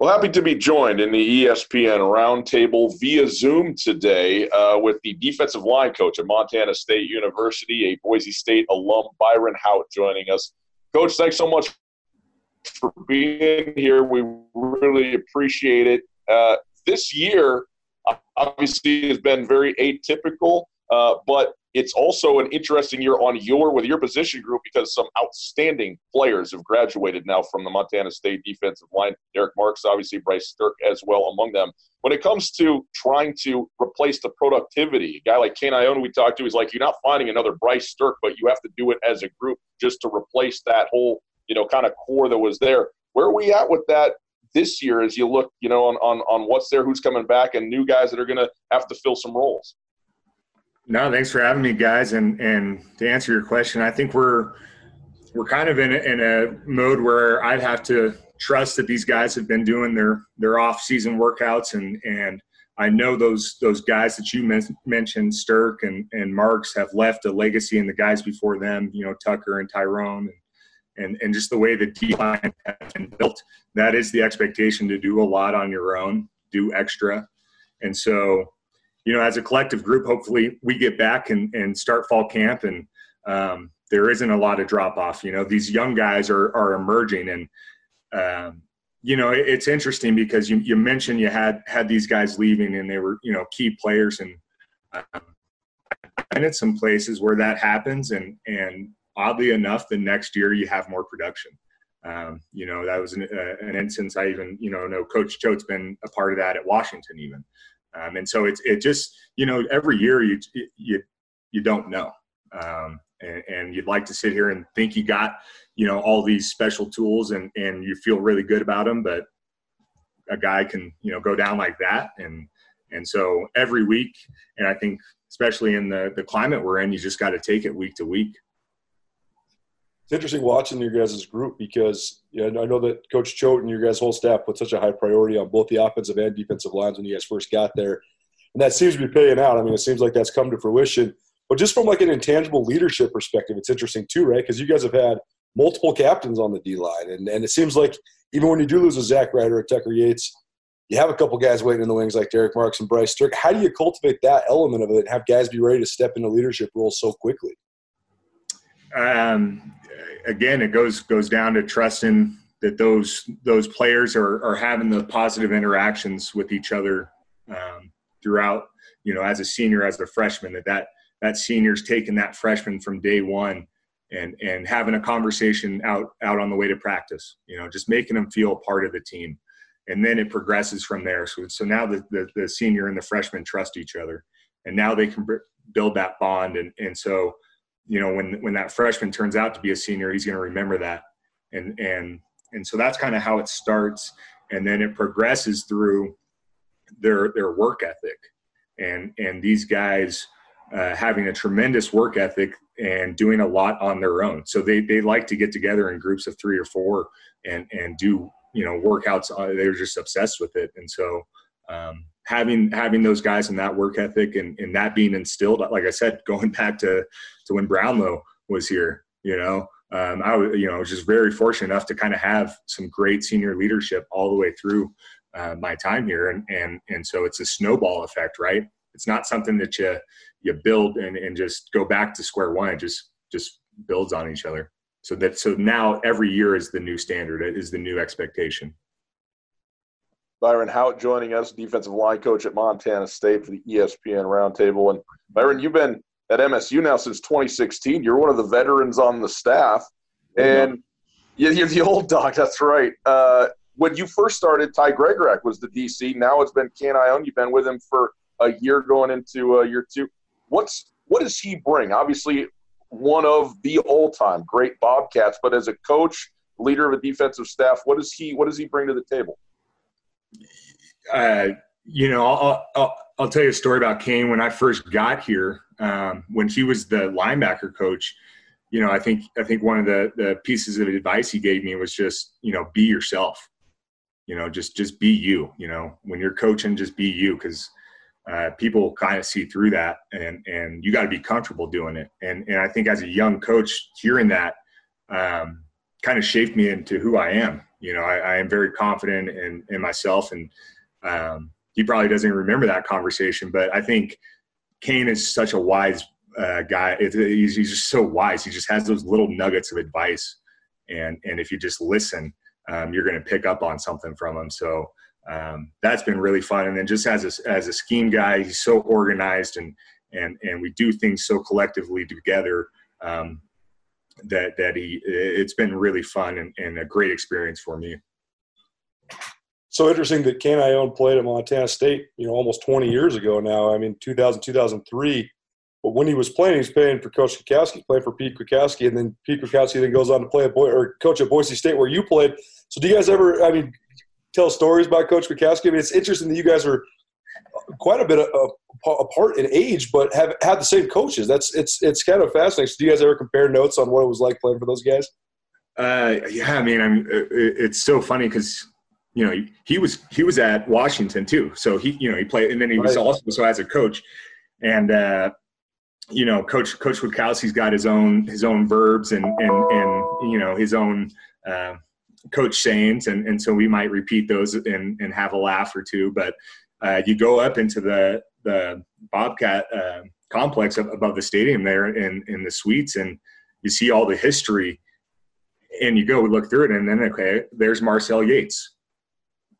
Well, happy to be joined in the ESPN roundtable via Zoom today uh, with the defensive line coach at Montana State University, a Boise State alum, Byron Hout, joining us. Coach, thanks so much for being here. We really appreciate it. Uh, this year, obviously, has been very atypical, uh, but it's also an interesting year on your with your position group because some outstanding players have graduated now from the Montana State defensive line. Derek Marks, obviously Bryce Sterk as well among them. When it comes to trying to replace the productivity, a guy like Kane Ioane we talked to is like you're not finding another Bryce Sterk, but you have to do it as a group just to replace that whole you know kind of core that was there. Where are we at with that this year as you look you know on on, on what's there, who's coming back, and new guys that are going to have to fill some roles? No, thanks for having me, guys. And and to answer your question, I think we're we're kind of in a, in a mode where I'd have to trust that these guys have been doing their their off season workouts, and and I know those those guys that you men- mentioned, Sterk and and Marks, have left a legacy in the guys before them. You know, Tucker and Tyrone. And, and, and just the way the D line has been built, that is the expectation to do a lot on your own, do extra. And so you know, as a collective group, hopefully we get back and, and start fall camp and um, there isn't a lot of drop off. You know, these young guys are, are emerging and, um, you know, it's interesting because you, you mentioned you had had these guys leaving and they were, you know, key players and um, and at some places where that happens and and oddly enough, the next year you have more production. Um, you know, that was an, uh, an, instance I even, you know, know Coach Choate's been a part of that at Washington even. Um, and so it's it just you know every year you you you don't know, um, and, and, you'd like to sit here and think you got you know all these special tools and and you feel really good about them, but a guy can you know go down like that. And and so every week and I think especially in the the climate we're in, you just got to take it week to week it's interesting watching your guys' group because you know, I know that Coach Choate and your guys' whole staff put such a high priority on both the offensive and defensive lines when you guys first got there. And that seems to be paying out. I mean, it seems like that's come to fruition. But just from like an intangible leadership perspective, it's interesting too, right? Because you guys have had multiple captains on the D line. And, and it seems like even when you do lose a Zach Ryder or Tucker Yates, you have a couple guys waiting in the wings like Derek Marks and Bryce Sterk. How do you cultivate that element of it and have guys be ready to step into leadership roles so quickly? Um, again, it goes goes down to trusting that those those players are are having the positive interactions with each other um, throughout. You know, as a senior, as a freshman, that that that senior's taking that freshman from day one and and having a conversation out out on the way to practice. You know, just making them feel part of the team, and then it progresses from there. So so now the the, the senior and the freshman trust each other, and now they can build that bond, and and so you know when when that freshman turns out to be a senior he's going to remember that. And and and so that's kind of how it starts. And then it progresses through their their work ethic. And and these guys uh, having a tremendous work ethic and doing a lot on their own. So they they like to get together in groups of three or four and and do you know workouts uh, they're just obsessed with it. And so um, having having those guys and that work ethic and, and that being instilled, like I said, going back to to when Brownlow was here, you know, um, I was you know was just very fortunate enough to kind of have some great senior leadership all the way through uh, my time here, and and and so it's a snowball effect, right? It's not something that you you build and, and just go back to square one. It just just builds on each other. So that so now every year is the new standard. It is the new expectation. Byron Hout joining us, defensive line coach at Montana State for the ESPN Roundtable. And Byron, you've been at MSU now since 2016. You're one of the veterans on the staff, and yeah. you're the old dog. That's right. Uh, when you first started, Ty Gregorak was the DC. Now it's been Kane Ioane. You've been with him for a year, going into uh, year two. What's what does he bring? Obviously, one of the all-time great Bobcats, but as a coach, leader of a defensive staff, what does he what does he bring to the table? uh, you know, I'll, I'll, I'll, tell you a story about Kane. When I first got here, um, when he was the linebacker coach, you know, I think I think one of the the pieces of advice he gave me was just, you know, be yourself. You know, just just be you. You know, when you're coaching, just be you because uh, people kind of see through that, and and you got to be comfortable doing it. And and I think as a young coach, hearing that um, kind of shaped me into who I am. You know, I, I am very confident in, in myself, and um, he probably doesn't remember that conversation. But I think Kane is such a wise uh, guy. It, he's, he's just so wise. He just has those little nuggets of advice, and and if you just listen, um, you're going to pick up on something from him. So um, that's been really fun. And then just as a, as a scheme guy, he's so organized and and and we do things so collectively together um, that that he it's been really fun and, and, a great experience for me. So interesting that Kane Ioane played at Montana State, you know, almost 20 years ago now. I mean, 2000, 2003. But when he was playing, he was playing for Coach Kwiatkowski, playing for Pete Kwiatkowski, and then Pete Kwiatkowski then goes on to play at Boy, or coach at Boise State, where you played. So, do you guys ever? I mean, tell stories about Coach Kwiatkowski? I mean, it's interesting that you guys are quite a bit apart in age, but have had the same coaches. That's it's it's kind of fascinating. So do you guys ever compare notes on what it was like playing for those guys? Uh, yeah, I mean, I'm. It's so funny because you know he, he, was he was at Washington too, so he you know he played, and then he was right. also so as a coach, and uh, you know, Coach Coach Kwiatkowski's got his own his own verbs and and and you know his own. Uh, coach sayings and, and so we might repeat those and, and have a laugh or two but uh, you go up into the the Bobcat uh, complex above the stadium there in in the suites, and you see all the history, and you go look through it, and then okay, there's Marcel Yates,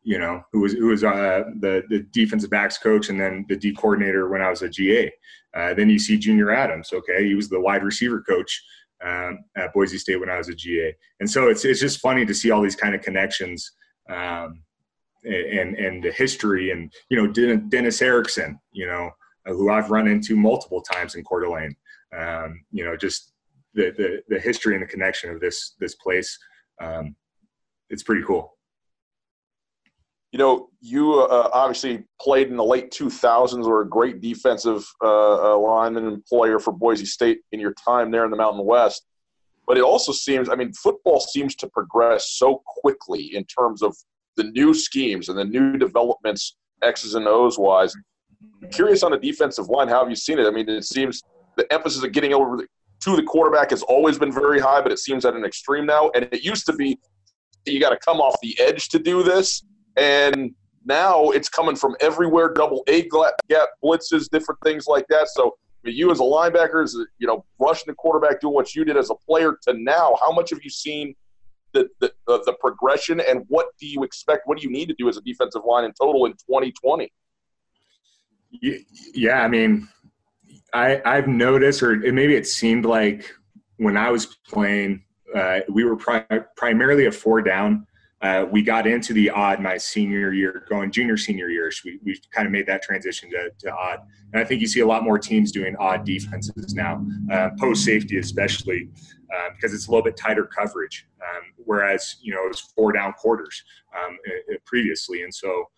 you know, who was who was uh, the the defensive backs coach, and then the D coordinator when I was a GA. Uh, then you see Junior Adams. Okay, he was the wide receiver coach. Um, at Boise State when I was a GA, and so it's it's just funny to see all these kind of connections um, and and the history and you know Dennis Erickson, you know, who I've run into multiple times in Coeur d'Alene. Um, you know, just the, the the history and the connection of this this place. Um, it's pretty cool. You know, you uh, obviously played in the late 2000s. Were a great defensive uh, lineman and player for Boise State in your time there in the Mountain West. But it also seems, I mean, football seems to progress so quickly in terms of the new schemes and the new developments, X's and O's wise. I'm curious on the defensive line, how have you seen it? I mean, it seems the emphasis of getting over the, to the quarterback has always been very high, but it seems at an extreme now. And it used to be you got to come off the edge to do this, and now it's coming from everywhere. Double A gap blitzes, different things like that. So you as a linebacker, as you know, rushing the quarterback, doing what you did as a player to now, how much have you seen the, the, the progression and what do you expect? What do you need to do as a defensive line in total in 2020? Yeah, I mean, I, I've noticed, or maybe it seemed like when I was playing, uh, we were pri- primarily a four down. Uh, we got into the odd my senior year, going junior senior years. We, we kind of made that transition to, to odd, and I think you see a lot more teams doing odd defenses now, uh, post safety especially, uh, because it's a little bit tighter coverage. Um, whereas you know it was four down quarters um, previously, and so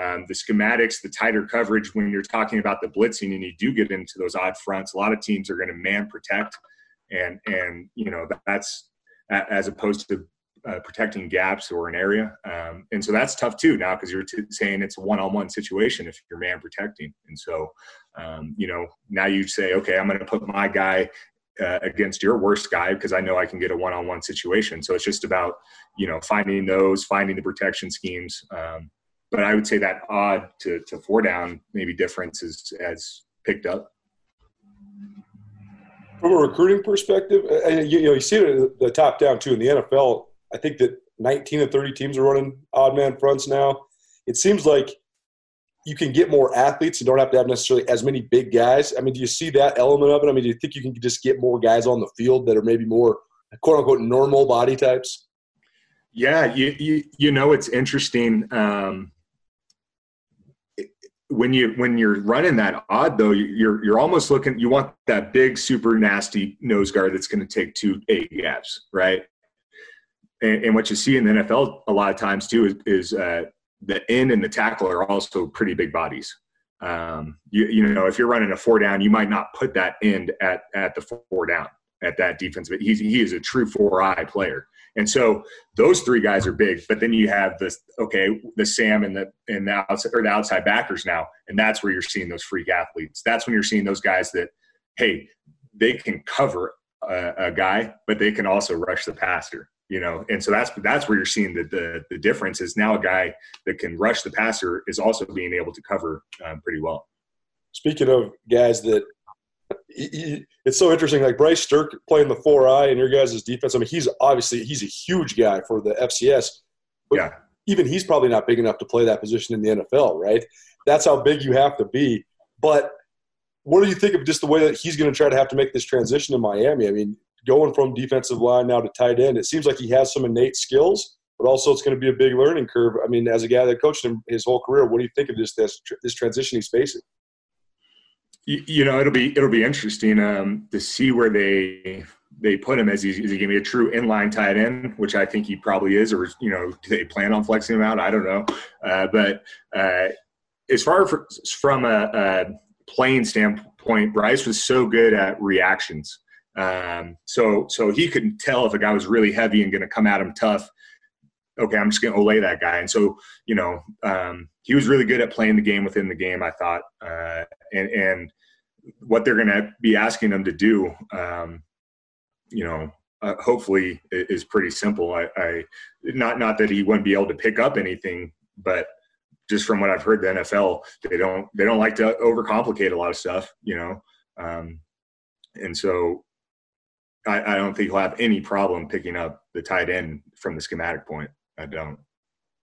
um, the schematics, the tighter coverage when you're talking about the blitzing, and you do get into those odd fronts. A lot of teams are going to man protect, and and you know that's as opposed to uh, protecting gaps or an area, um, and so that's tough too now because you're t- saying it's a one-on-one situation if you're man protecting, and so um, you know now you say, okay, I'm going to put my guy uh, against your worst guy because I know I can get a one-on-one situation. So it's just about you know finding those, finding the protection schemes. Um, but I would say that odd to, to four down maybe difference is has picked up. From a recruiting perspective, and you, know you see it at the top down too in the NFL. I think that 19 and 30 teams are running odd man fronts now. It seems like you can get more athletes. You don't have to have necessarily as many big guys. I mean, do you see that element of it? I mean, do you think you can just get more guys on the field that are maybe more quote unquote normal body types? Yeah, you you, you know it's interesting. Um, when you when you're running that odd though, you're you're almost looking. You want that big, super nasty nose guard that's going to take two A gaps, right? And, and, what you see in the NFL a lot of times too is, is uh, the end and the tackle are also pretty big bodies. Um, you, you know, if you're running a four down, you might not put that end at, at the four down at that defense, but he's, he is a true four eye player. And so those three guys are big, but then you have this, okay, the Sam and the, and the outside or the outside backers now. And that's where you're seeing those freak athletes. That's when you're seeing those guys that, Hey, they can cover a, a guy, but they can also rush the passer you know, and so that's that's where you're seeing the, the the difference is now a guy that can rush the passer is also being able to cover um, pretty well. Speaking of guys that it's so interesting. Like Bryce Sterk playing the four eye and your guys' defense. I mean, he's obviously he's a huge guy for the FCS. But yeah. even he's probably not big enough to play that position in the NFL, right? That's how big you have to be. But what do you think of just the way that he's going to try to have to make this transition in Miami? I mean, going from defensive line now to tight end, it seems like he has some innate skills, but also it's going to be a big learning curve. I mean, as a guy that coached him his whole career, what do you think of this this, this transition he's facing? You, you know, it'll be it'll be interesting um, to see where they they put him as he, is he going to be a true inline tight end, which I think he probably is, or you know, do they plan on flexing him out? I don't know, uh, but uh, as far as from a, a playing standpoint, Bryce was so good at reactions. Um, so so he could tell if a guy was really heavy and going to come at him tough. Okay, I'm just going to lay that guy. And so you know um, he was really good at playing the game within the game. I thought, uh, and and what they're going to be asking him to do, um, you know, uh, hopefully is pretty simple. I, I not not that he wouldn't be able to pick up anything, but just from what I've heard, the NFL they don't they don't like to overcomplicate a lot of stuff, you know, um, and so I, I, don't think he'll have any problem picking up the tight end from the schematic point. I don't.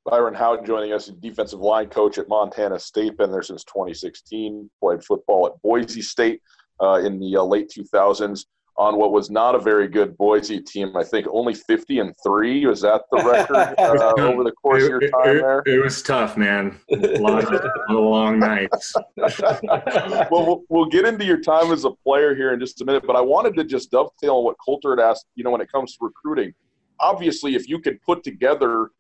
Byron Hout joining us, defensive line coach at Montana State, been there since 2016. Played football at Boise State uh, in the uh, late 2000s on what was not a very good Boise team. I think only 50 and three. Was that the record uh, over the course it, of your time it, there? It was tough, man. A lot of long nights. well, well, we'll get into your time as a player here in just a minute, but I wanted to just dovetail on what Coulter had asked, you know, when it comes to recruiting. Obviously, if you could put together,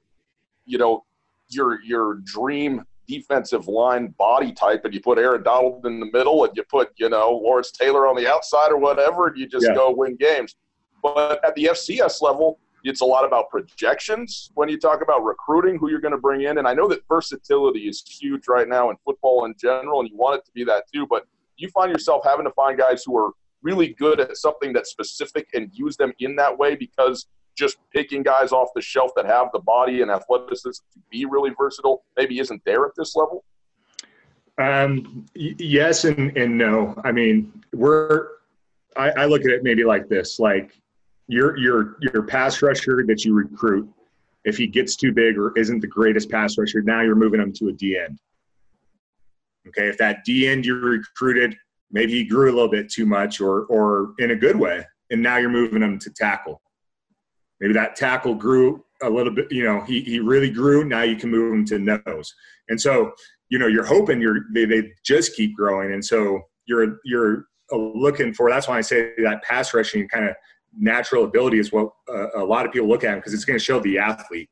you know, your your dream defensive line body type and you put Aaron Donald in the middle and you put, you know, Lawrence Taylor on the outside or whatever, and you just yeah. go win games. But at the FCS level, it's a lot about projections when you talk about recruiting, who you're going to bring in. And I know that versatility is huge right now in football in general, and you want it to be that too. But you find yourself having to find guys who are really good at something that's specific and use them in that way because just picking guys off the shelf that have the body and athleticism to be really versatile maybe isn't there at this level? Um, y- yes and, and no. I mean, we're I, I look at it maybe like this: like your your your pass rusher that you recruit, if he gets too big or isn't the greatest pass rusher, now you're moving him to a D end. Okay, if that D end you recruited, maybe he grew a little bit too much or or in a good way, and now you're moving him to tackle. Maybe that tackle grew a little bit, you know, he, he really grew. Now you can move him to nose. And so, you know, you're hoping you're, they, they just keep growing. And so you're, you're looking for, that's why I say that pass rushing kind of natural ability is what uh, a lot of people look at because it's going to show the athlete.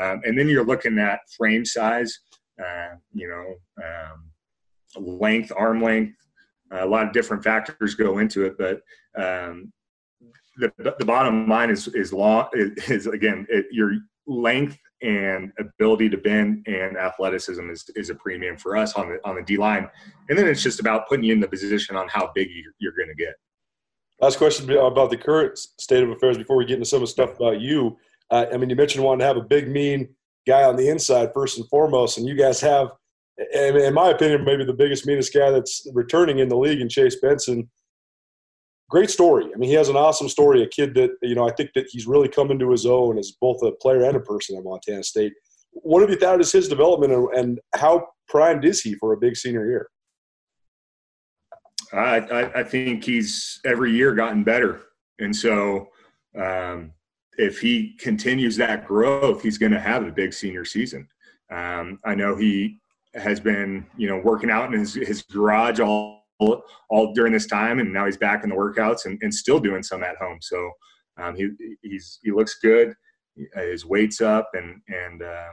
Um, and then you're looking at frame size, uh, you know, um, length, arm length, uh, a lot of different factors go into it. But um, the, the bottom line is is long is again it, your length and ability to bend and athleticism is, is a premium for us on the on the D line, and then it's just about putting you in the position on how big you're, you're going to get. Last question about the current state of affairs before we get into some of the stuff about you. Uh, I mean, you mentioned wanting to have a big, mean guy on the inside first and foremost, and you guys have, in my opinion, maybe the biggest, meanest guy that's returning in the league in Chase Benson great story. I mean, he has an awesome story. A kid that you know, I think that he's really come into his own as both a player and a person at Montana State. What have you thought is his development, and, and how primed is he for a big senior year? I, I, I think he's every year gotten better, and so um, if he continues that growth, he's going to have a big senior season. Um, I know he has been, you know, working out in his, his garage all all during this time, and now he's back in the workouts and, and still doing some at home. So um, he he's he looks good. His weight's up, and and uh,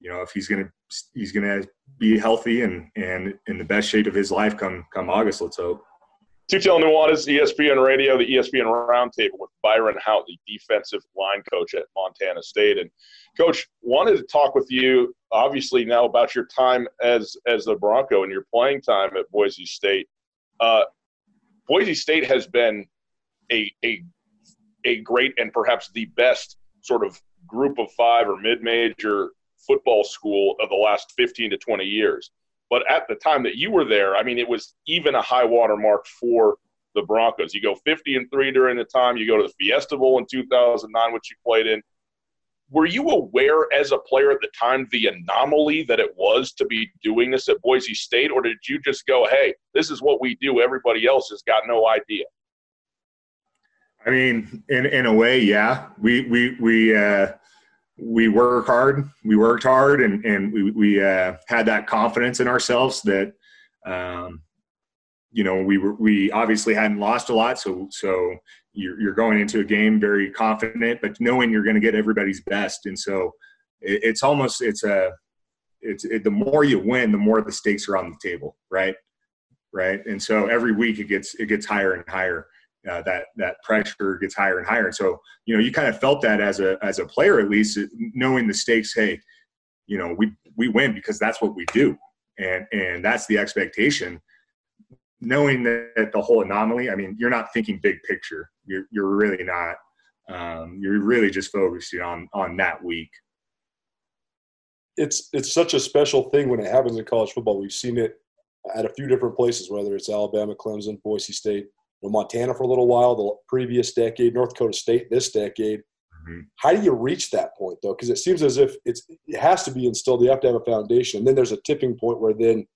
you know if he's gonna he's gonna be healthy and and in the best shape of his life come come August. Let's hope. Tutel Nuanez, ESPN Radio, the ESPN Roundtable with Byron Hout, the defensive line coach at Montana State. And coach, wanted to talk with you obviously now about your time as as a Bronco and your playing time at Boise State. Uh, Boise State has been a, a, a great and perhaps the best sort of group of five or mid-major football school of the last 15 to 20 years. But at the time that you were there, I mean, it was even a high water mark for the Broncos. You go 50 and three during the time. You go to the Fiesta Bowl in 2009, which you played in. Were you aware as a player at the time the anomaly that it was to be doing this at Boise State, or did you just go, "Hey, this is what we do. Everybody else has got no idea"? I mean, in in a way, yeah. We we we uh, we work hard. We worked hard, and and we we uh, had that confidence in ourselves that um, you know, we were we obviously hadn't lost a lot, so so you're, you're going into a game very confident, but knowing you're going to get everybody's best, and so it, it's almost it's a it's it, the more you win, the more the stakes are on the table, right? Right, and so every week it gets it gets higher and higher. Uh, that that pressure gets higher and higher, and so you know you kind of felt that as a as a player at least, knowing the stakes. Hey, you know we we win because that's what we do, and and that's the expectation knowing that the whole anomaly, I mean, you're not thinking big picture. You're, you're really not. Um, you're really just focusing on on that week. It's it's such a special thing when it happens in college football. We've seen it at a few different places, whether it's Alabama, Clemson, Boise State, Montana for a little while, the previous decade, North Dakota State this decade. Mm-hmm. How do you reach that point though? Because it seems as if it's it has to be instilled. You have to have a foundation. And then there's a tipping point where then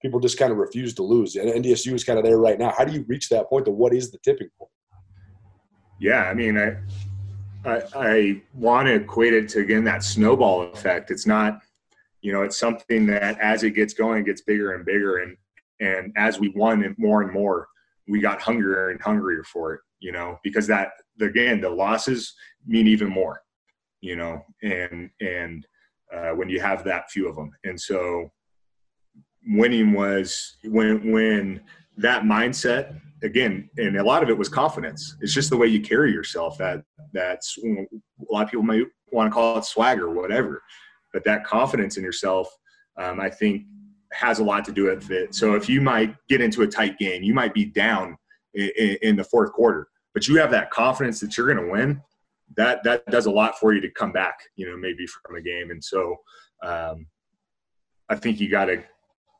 people just kind of refuse to lose. And NDSU is kind of there right now. How do you reach that point? To what is the tipping point? Yeah, I mean, I I, I want to equate it to again that snowball effect. It's not, you know, it's something that as it gets going, it gets bigger and bigger, and and as we won it more and more, we got hungrier and hungrier for it. You know, because that again, the losses mean even more. You know, and and uh, when you have that few of them, and so winning was when when that mindset again and a lot of it was confidence. It's just the way you carry yourself that that's a lot of people might want to call it swagger whatever but that confidence in yourself um, i think has a lot to do with it. So if you might get into a tight game you might be down in, in the fourth quarter but you have that confidence that you're going to win that that does a lot for you to come back you know maybe from a game. And so um, i think you got to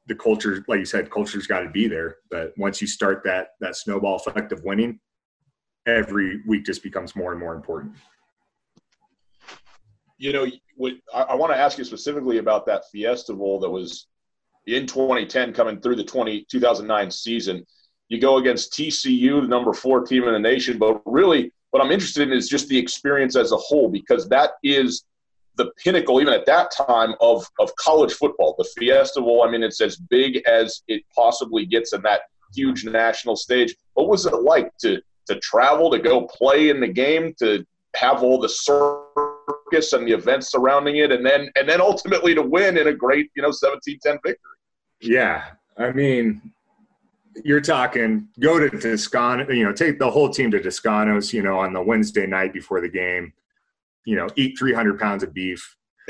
the culture, like you said, culture's got to be there. But once you start that that snowball effect of winning, every week just becomes more and more important. You know, what, I, I want to ask you specifically about that Fiesta Bowl that was in 2010 coming through the 20, 2009 season. You go against TCU, the number four team in the nation, but really what I'm interested in is just the experience as a whole because that is the pinnacle, even at that time, of, of college football. The Fiesta Bowl, I mean, it's as big as it possibly gets in that huge national stage. What was it like to, to travel, to go play in the game, to have all the circus and the events surrounding it, and then and then ultimately to win in a great, you know, 17-10 victory? Yeah. I mean, you're talking go to Toscano, you know, take the whole team to Toscano's, you know, on the Wednesday night before the game you know, eat 300 pounds of beef.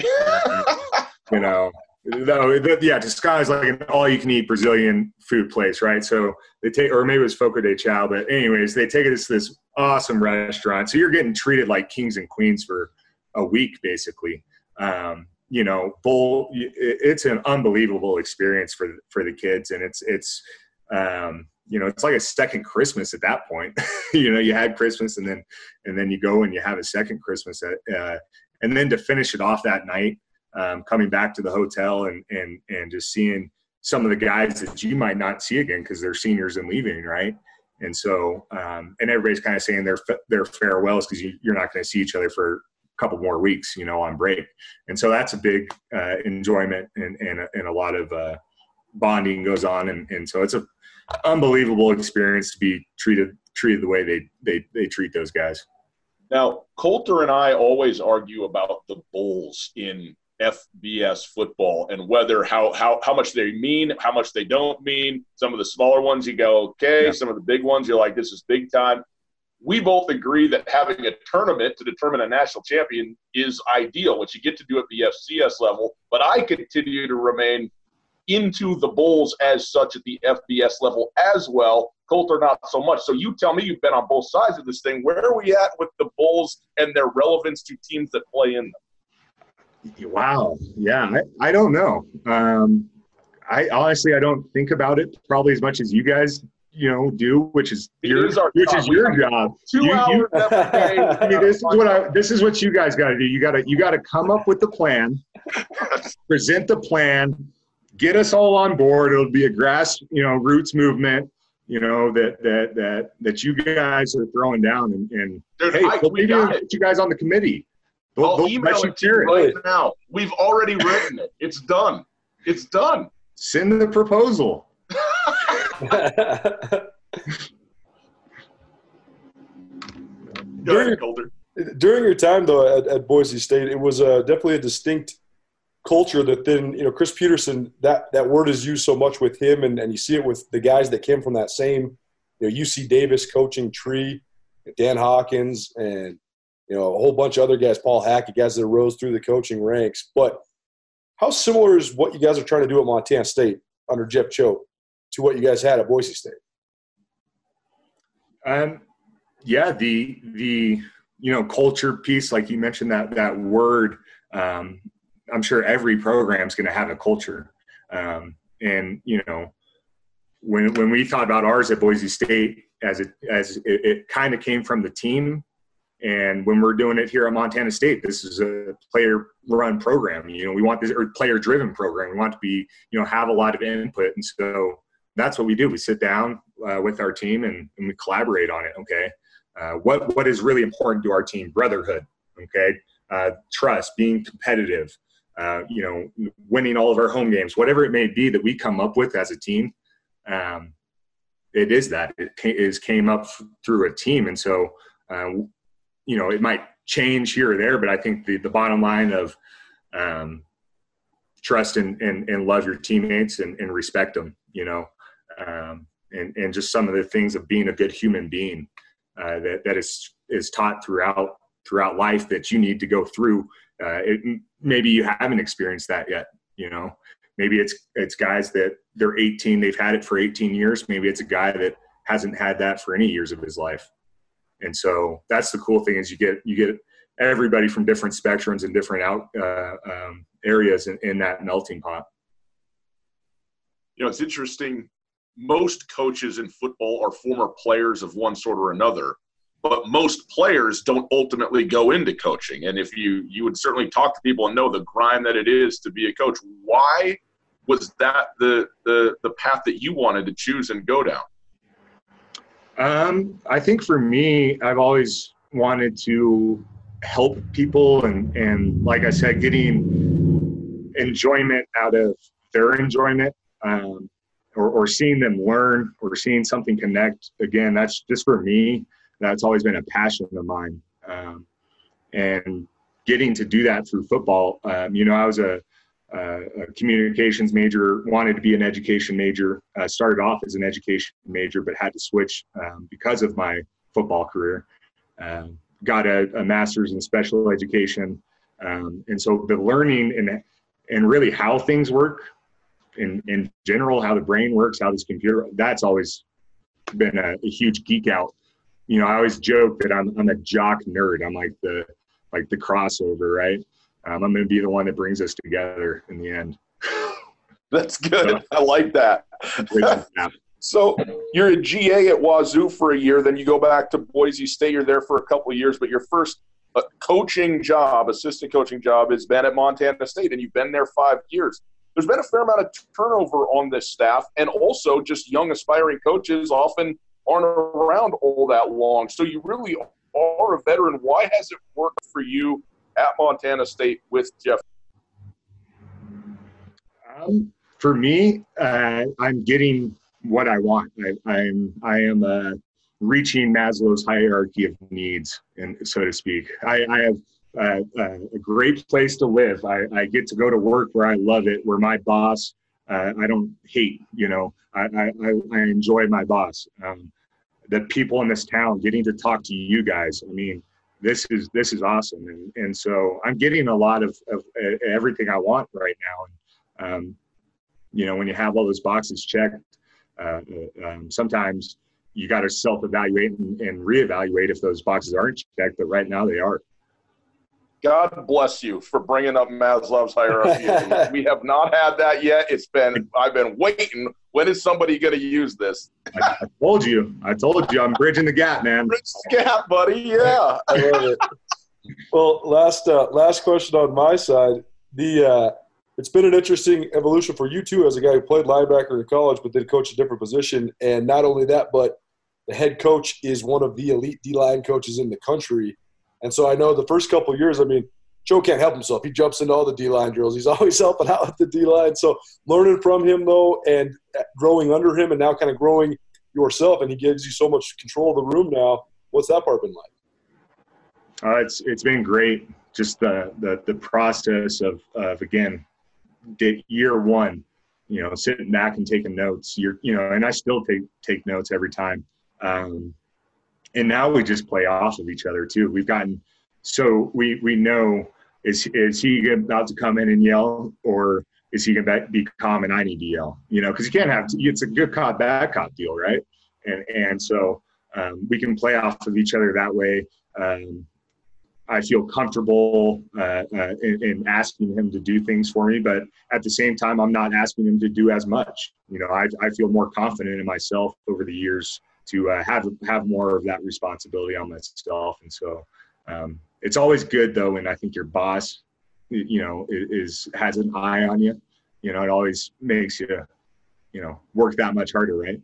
you know, no, yeah, Toscana is like an all-you-can-eat Brazilian food place, right? So they take, or maybe it was Fogo de Chao, but anyways, they take us to this awesome restaurant. So you're getting treated like kings and queens for a week, basically. Um, you know, bowl. It's an unbelievable experience for for the kids, and it's it's um, you know, it's like a second Christmas at that point. you know, you had Christmas and then and then you go and you have a second Christmas at, uh, and then to finish it off that night, um, coming back to the hotel and and and just seeing some of the guys that you might not see again because they're seniors and leaving, right? And so, um, and everybody's kind of saying their their farewells because you, you're not going to see each other for a couple more weeks, you know, on break. And so that's a big uh, enjoyment and and a, and a lot of uh, bonding goes on, and and so it's a unbelievable experience to be treated treated the way they they they treat those guys. Now, Colter and I always argue about the Bulls in FBS football and whether how how how much they mean, how much they don't mean. Some of the smaller ones you go okay, yeah. some of the big ones you're like this is big time. We both agree that having a tournament to determine a national champion is ideal, which you get to do at the FCS level. But I continue to remain into the bowls as such at the FBS level as well. Colter not so much. So you tell me you've been on both sides of this thing. Where are we at with the Bulls and their relevance to teams that play in them? Wow. Yeah, I, I don't know. Um, I honestly I don't think about it probably as much as you guys you know do, which is your is which job. is your job. Two you, hours you, I mean, this is what I this is what you guys got to do. You got to you got to come up with the plan, present the plan, get us all on board. It'll be a grass you know roots movement. You know that that that that you guys are throwing down and, and Dude, hey, I, we got put you guys on the committee. They'll, I'll they'll email it to you right now. We've already written it. It's done. It's done. Send the proposal. during, during your time though at, at Boise State, it was uh, definitely a distinct culture that then you know Chris Petersen that that word is used so much with him and, and you see it with the guys that came from that same you know UC Davis coaching tree, Dan Hawkins and you know a whole bunch of other guys, Paul Hackett, guys that rose through the coaching ranks. But how similar is what you guys are trying to do at Montana State under Jeff Choate to what you guys had at Boise State? Um, yeah, the the you know culture piece, like you mentioned that that word. Um, I'm sure every program is going to have a culture, um, and you know when when we thought about ours at Boise State, as it as it, it kind of came from the team and when we're doing it here at Montana State, this is a player run program. You know, we want this or player driven program. We want to be, you know, have a lot of input. And so that's what we do. We sit down uh, with our team and, and, we collaborate on it. Okay. Uh, what, what is really important to our team? Brotherhood. Okay. Uh, trust, being competitive, uh, you know, winning all of our home games, whatever it may be that we come up with as a team. Um, it is that it is came up through a team. And so, uh, you know, it might change here or there, but I think the, the bottom line of um, trust and, and, and love your teammates and, and respect them, you know, um, and, and just some of the things of being a good human being uh, that, that is, is taught throughout, throughout life that you need to go through. Uh, it, maybe you haven't experienced that yet, you know, maybe it's, it's guys that they're 18, they've had it for 18 years. Maybe it's a guy that hasn't had that for any years of his life. And so that's the cool thing is you get you get everybody from different spectrums and different out uh, um, areas in, in that melting pot. You know it's interesting. Most coaches in football are former players of one sort or another but most players don't ultimately go into coaching and if you you would certainly talk to people and know the grind that it is to be a coach why was that the the the path that you wanted to choose and go down um, I think for me, I've always wanted to help people, and and like I said, getting enjoyment out of their enjoyment, um, or, or seeing them learn, or seeing something connect. Again, that's just for me. That's always been a passion of mine, um, and getting to do that through football. Um, you know, I was a a communications major, wanted to be an education major, uh, started off as an education major, but had to switch um, because of my football career. Um, got a, a, master's in special education. Um, and so the learning and, and really how things work in, in general, how the brain works, how this computer, that's always been a, a huge geek out. You know, I always joke that I'm, I'm a jock nerd. I'm like the, like the crossover, right? um, I'm going to be the one that brings us together in the end. That's good. So, I like that. so you're a GA at Wazoo for a year, then you go back to Boise State. You're there for a couple of years, but your first uh, coaching job, assistant coaching job, has been at Montana State, and you've been there five years. There's been a fair amount of turnover on this staff, and also just young aspiring coaches often aren't around all that long. So you really are a veteran. Why has it worked for you at Montana State with Jeff? Um, for me, uh, I'm getting what I want. I, am I am uh, reaching Maslow's hierarchy of needs, and so to speak. I, I have uh, uh, a great place to live. I, I, get to go to work where I love it, where my boss uh, I don't hate. You know, I, I, I enjoy my boss. Um, the people in this town, getting to talk to you guys. I mean, this is this is awesome and and so i'm getting a lot of, of everything i want right now and um, you know when you have all those boxes checked uh, uh, um, sometimes you got to self-evaluate and, and reevaluate if those boxes aren't checked. But right now they are. God bless you for bringing up Maslow's hierarchy. we have not had that yet. It's been I've been waiting. When is somebody going to use this? I, I, told you. I told you. I'm bridging the gap, man. Bridge the gap, buddy. Yeah, I love it. Well, last uh, last question on my side. The uh, it's been an interesting evolution for you too, as a guy who played linebacker in college, but then coached a different position. And not only that, but the head coach is one of the elite D line coaches in the country. And so I know the first couple years, I mean, Joe can't help himself. He jumps into all the D line drills. He's always helping out with the D line. So learning from him though, and growing under him, and now kind of growing yourself, and he gives you so much control of the room now. What's that part been like? Uh, it's it's been great. Just the the, the process of of again, year one, you know, sitting back and taking notes. You're you know, and I still take take notes every time. Um, and now we just play off of each other too. We've gotten so we we know is is he about to come in and yell or is he to be calm and I need to yell? You know, because you can't have it's a good cop bad cop deal, right? And and so um, we can play off of each other that way. Um, I feel comfortable uh, uh, in, in, asking him to do things for me, but at the same time, I'm not asking him to do as much. You know, I, I feel more confident in myself over the years to uh, have have more of that responsibility on myself. And so um, it's always good though when I think your boss, you know, is, has an eye on you. You know, it always makes you, you know, work that much harder, right?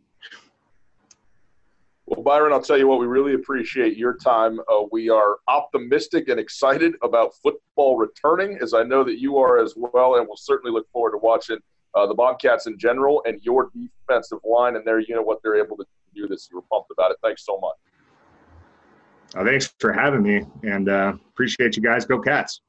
Well, Byron, I'll tell you what, we really appreciate your time. Uh, we are optimistic and excited about football returning, as I know that you are as well, and we'll certainly look forward to watching uh, the Bobcats in general and your defensive line and their you know, what they're able to do this You We're pumped about it. Thanks so much. Uh, thanks for having me, and uh, appreciate you guys. Go Cats.